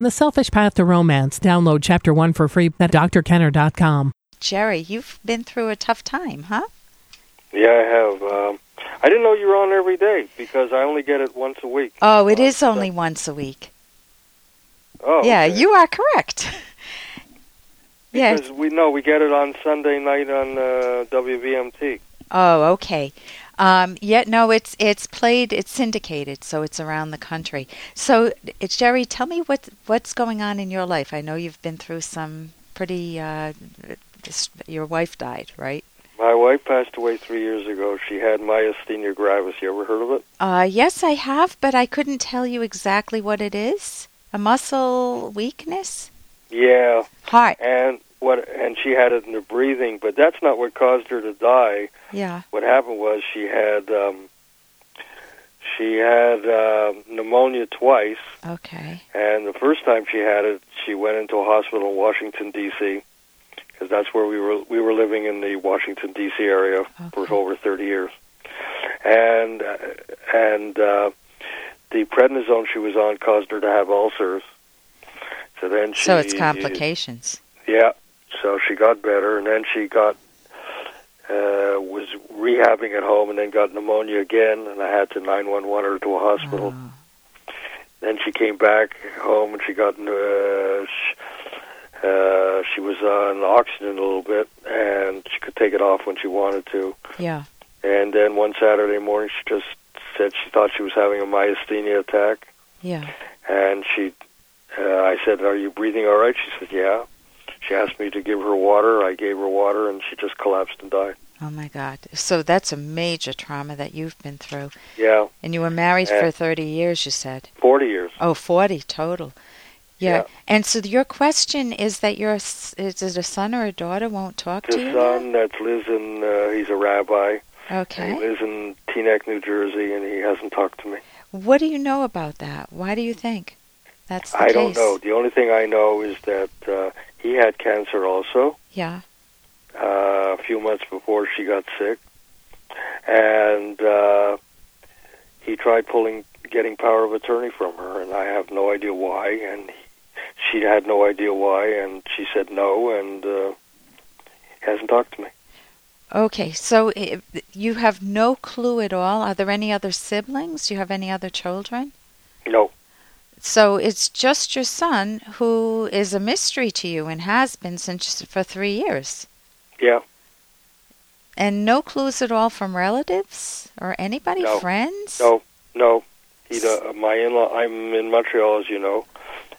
The Selfish Path to Romance. Download Chapter 1 for free at drkenner.com. Jerry, you've been through a tough time, huh? Yeah, I have. Um, I didn't know you were on every day because I only get it once a week. Oh, it Uh, is so- only once a week. Oh, yeah, okay. you are correct. yeah. Because we know we get it on Sunday night on uh, WVMT. Oh, okay. Um, yeah, no, it's it's played, it's syndicated, so it's around the country. So, it's Jerry, tell me what what's going on in your life. I know you've been through some pretty. Uh, dis- your wife died, right? My wife passed away three years ago. She had myasthenia gravis. You ever heard of it? Uh, yes, I have, but I couldn't tell you exactly what it is. A muscle weakness, Yeah, heart. and what? And she had it in her breathing, but that's not what caused her to die. Yeah. What happened was she had um, she had uh, pneumonia twice. Okay. And the first time she had it, she went into a hospital in Washington D.C. because that's where we were. We were living in the Washington D.C. area for over 30 years, and uh, and uh, the prednisone she was on caused her to have ulcers. So then she. So it's complications. Yeah. She got better, and then she got uh, was rehabbing at home, and then got pneumonia again, and I had to 911 her to a hospital. Oh. Then she came back home and she got uh, sh- uh, she was on oxygen a little bit and she could take it off when she wanted to. Yeah. And then one Saturday morning she just said she thought she was having a myasthenia attack Yeah. and she uh, I said, "Are you breathing all right?" She said, "Yeah." She asked me to give her water. I gave her water and she just collapsed and died. Oh my God. So that's a major trauma that you've been through. Yeah, And you were married Yeah. for 30 years, you said. 40 years. Oh, 40 total. Yeah. Yeah. And so your question is that your is it a son or a daughter won't talk His to you? The son that lives in uh, he's a rabbi. now? He Okay. lives in Teaneck, New Jersey, and he hasn't talked to me. What do you know about that? Why do you think that's the I case? don't know. The only thing I know is that uh, he had cancer also Yeah. uh, a few months before she got sick, and uh, he tried pulling, getting power of attorney from her, and I have no idea why, and he, she had no idea why, and she said no, and uh, hasn't talked to me. Okay. So you have no clue at all. Are there any other siblings? Do you have any other children? So it's just your son who is a mystery to you and has been since for three years. yeah, And no clues at all from relatives or anybody, No. friends? no, no. He, uh, my in-law. I'm in Montreal, as you know,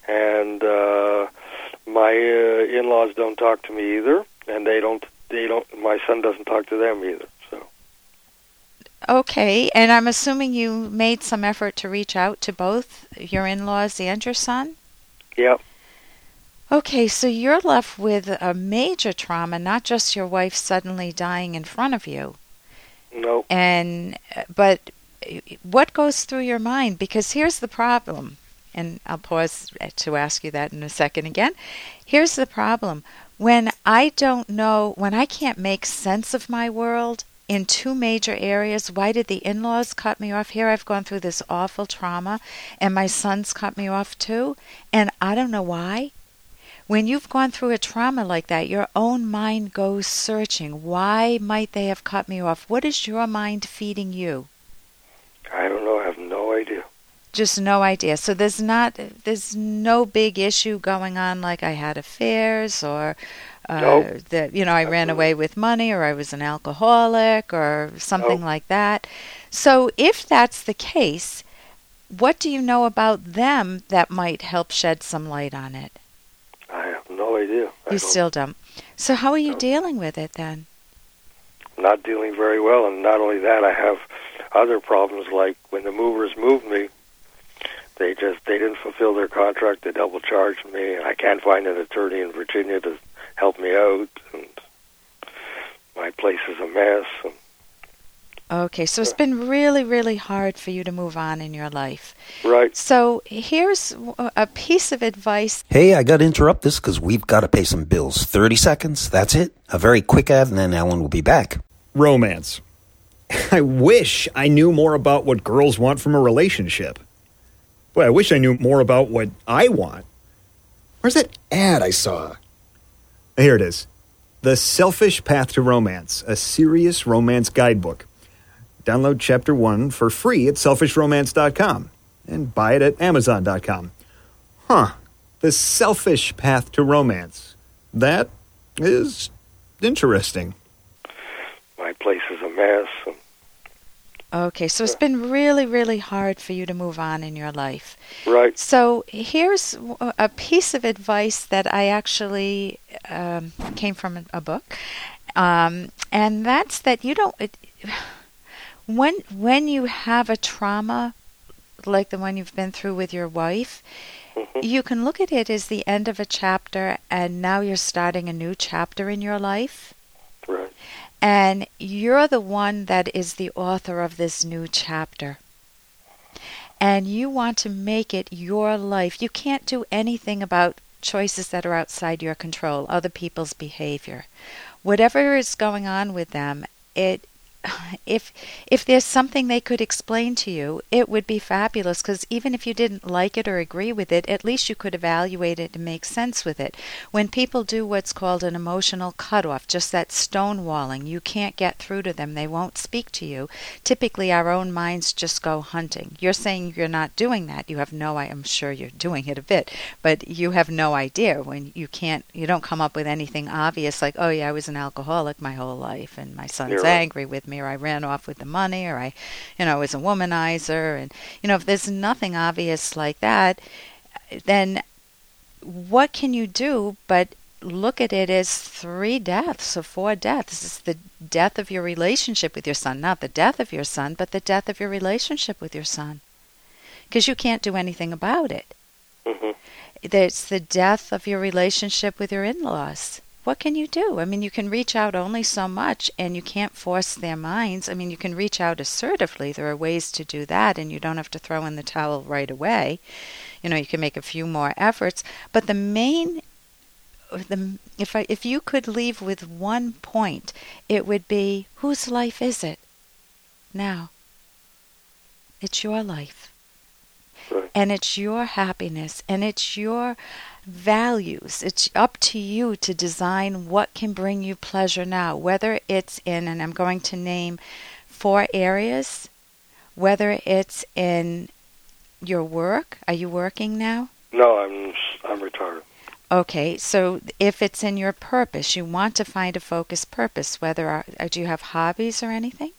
and uh, my uh, in-laws don't talk to me either, and they don't. They don't. My son doesn't talk to them either. Okay, and I'm assuming you made some effort to reach out to both your in laws and your son? Yep. Okay, so you're left with a major trauma, not just your wife suddenly dying in front of you. no. And but what goes through your mind because here's the problem and I'll pause to ask you that in a second again. Here's the problem. When I don't know, when I can't make sense of my world in two major areas, why did the in laws cut me off? Here I've gone through this awful trauma, and my sons cut me off too, and I don't know why. When you've gone through a trauma like that, your own mind goes searching. Why might they have cut me off? What is your mind feeding you? I don't know. I have no idea. Just no idea. So there's not there's no big issue going on like I had affairs or uh, No. that you know I ran away with money or I was an alcoholic or something No. like that. So if that's the case, what do you know about them that might help shed some light on it? I have no idea. I You don't- still don't. So how are you No. dealing with it then? not dealing very well, and not only that, I have other problems like when the movers moved me. They just they didn't fulfill their contract. They double charged me, and I can't find an attorney in Virginia to help me out. And my place is a mess. And Okay, so it's been really, really hard for you to move on in your life. right, So here's a piece of advice. Hey, I got to interrupt this because we've got to pay some bills. 30 seconds, that's it. A very quick ad, and then Ellen will be back. Romance. I wish I knew more about what girls want from a relationship. Boy, I wish I knew more about what I want. Where's that ad I saw? Here it is The Selfish Path to Romance, a serious romance guidebook. Download chapter one for free at selfishromance.com and buy it at amazon.com. Huh. The Selfish Path to Romance. That is interesting. My place is a mess. Okay, so it's been really, really hard for you to move on in your life. right. So here's a piece of advice that I actually um, came from a- book, um, and that's that you don't. It, when when you have a trauma like the one you've been through with your wife, you can look at it as the end of a chapter, and now you're starting a new chapter in your life. And you're the one that is the author of this new chapter. And you want to make it your life. You can't do anything about choices that are outside your control, other people's behavior. Whatever is going on with them, it if if there's something they could explain to you, it would be fabulous because even if you didn't like it or agree with it, at least you could evaluate it and make sense with it. When people do what's called an emotional cutoff, just that stonewalling, you can't get through to them, they won't speak to you. Typically, our own minds just go hunting. You're saying you're not doing that. You have no I I'm sure you're doing it a bit, but you have no idea when you can't you don't come up with anything obvious like, "Oh yeah, I was an alcoholic my whole life and my son's right. angry with me or I ran off with the money or I, you know, was a womanizer and you know, if there's nothing obvious like that, then what can you do but look at it as three deaths or four deaths. It's the death of your relationship with your son, not the death of your son, but the death of your relationship with your son. Because you can't do anything about it. hmm It's the death of your relationship with your in laws. What can you do? I mean, you can reach out only so much and you can't force their minds. I mean, you can reach out assertively. There are ways to do that and you don't have to throw in the towel right away. You know, you can make a few more efforts. But the main the if I if you could leave with one point, it would be whose life is it now? It's your life. Right. And it's your happiness and it's your values. It's up to you to design what can bring you pleasure now, whether it's in, and I'm going to name four areas, whether it's in your work. Are you working now? No, I'm I'm retired. Okay, so if it's in your purpose, you want to find a focused purpose. Whether are, do you have hobbies or anything?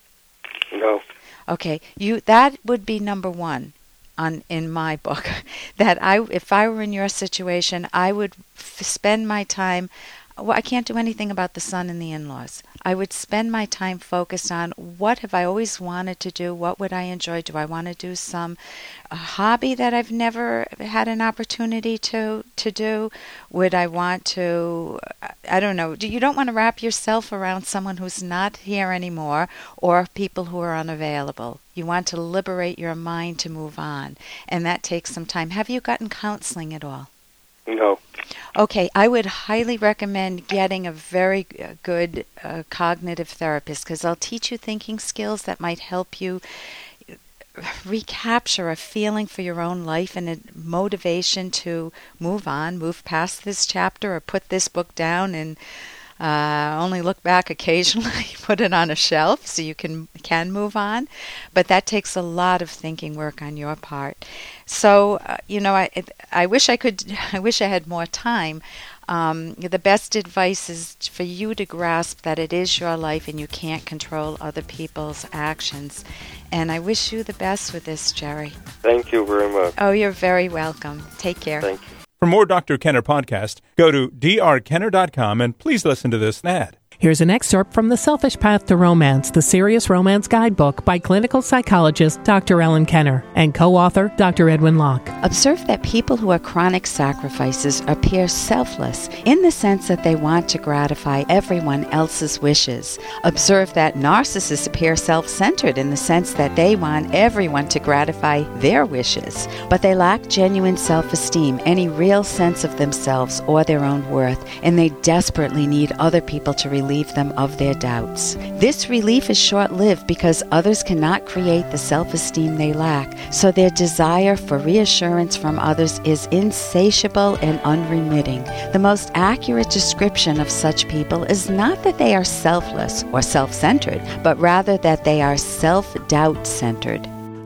No. Okay, you that would be number one on in my book. that I, if I were in your situation, I would f- spend my time. Well, I can't do anything about the son and the in-laws. I would spend my time focused on what have I always wanted to do. What would I enjoy? Do I want to do some a hobby that I've never had an opportunity to to do? Would I want to? I don't know. You don't want to wrap yourself around someone who's not here anymore or people who are unavailable. You want to liberate your mind to move on, and that takes some time. Have you gotten counseling at all? No. Okay, I would highly recommend getting a very uh, good uh, cognitive therapist because they'll teach you thinking skills that might help you recapture a feeling for your own life and a motivation to move on, move past this chapter, or put this book down and uh, only look back occasionally, put it on a shelf so you can can move on. But that takes a lot of thinking work on your part. So uh, you know, I I wish I could. I wish I had more time. Um, the best advice is for you to grasp that it is your life and you can't control other people's actions. And I wish you the best with this, Jerry. Thank you very much. Oh, you're very welcome. Take care. Thank you. For more Dr. Kenner podcast, go to drkenner.com and please listen to this ad. Here's an excerpt from The Selfish Path to Romance, the Serious Romance Guidebook by clinical psychologist Dr. Ellen Kenner and co author Dr. Edwin Locke. Observe that people who are chronic sacrifices appear selfless in the sense that they want to gratify everyone else's wishes. Observe that narcissists appear self centered in the sense that they want everyone to gratify their wishes, but they lack genuine self esteem, any real sense of themselves or their own worth, and they desperately need other people to release relieve them of their doubts. This relief is short lived because others cannot create the self esteem they lack, so their desire for reassurance from others is insatiable and unremitting. The most accurate description of such people is not that they are selfless or self centered, but rather that they are self doubt centered.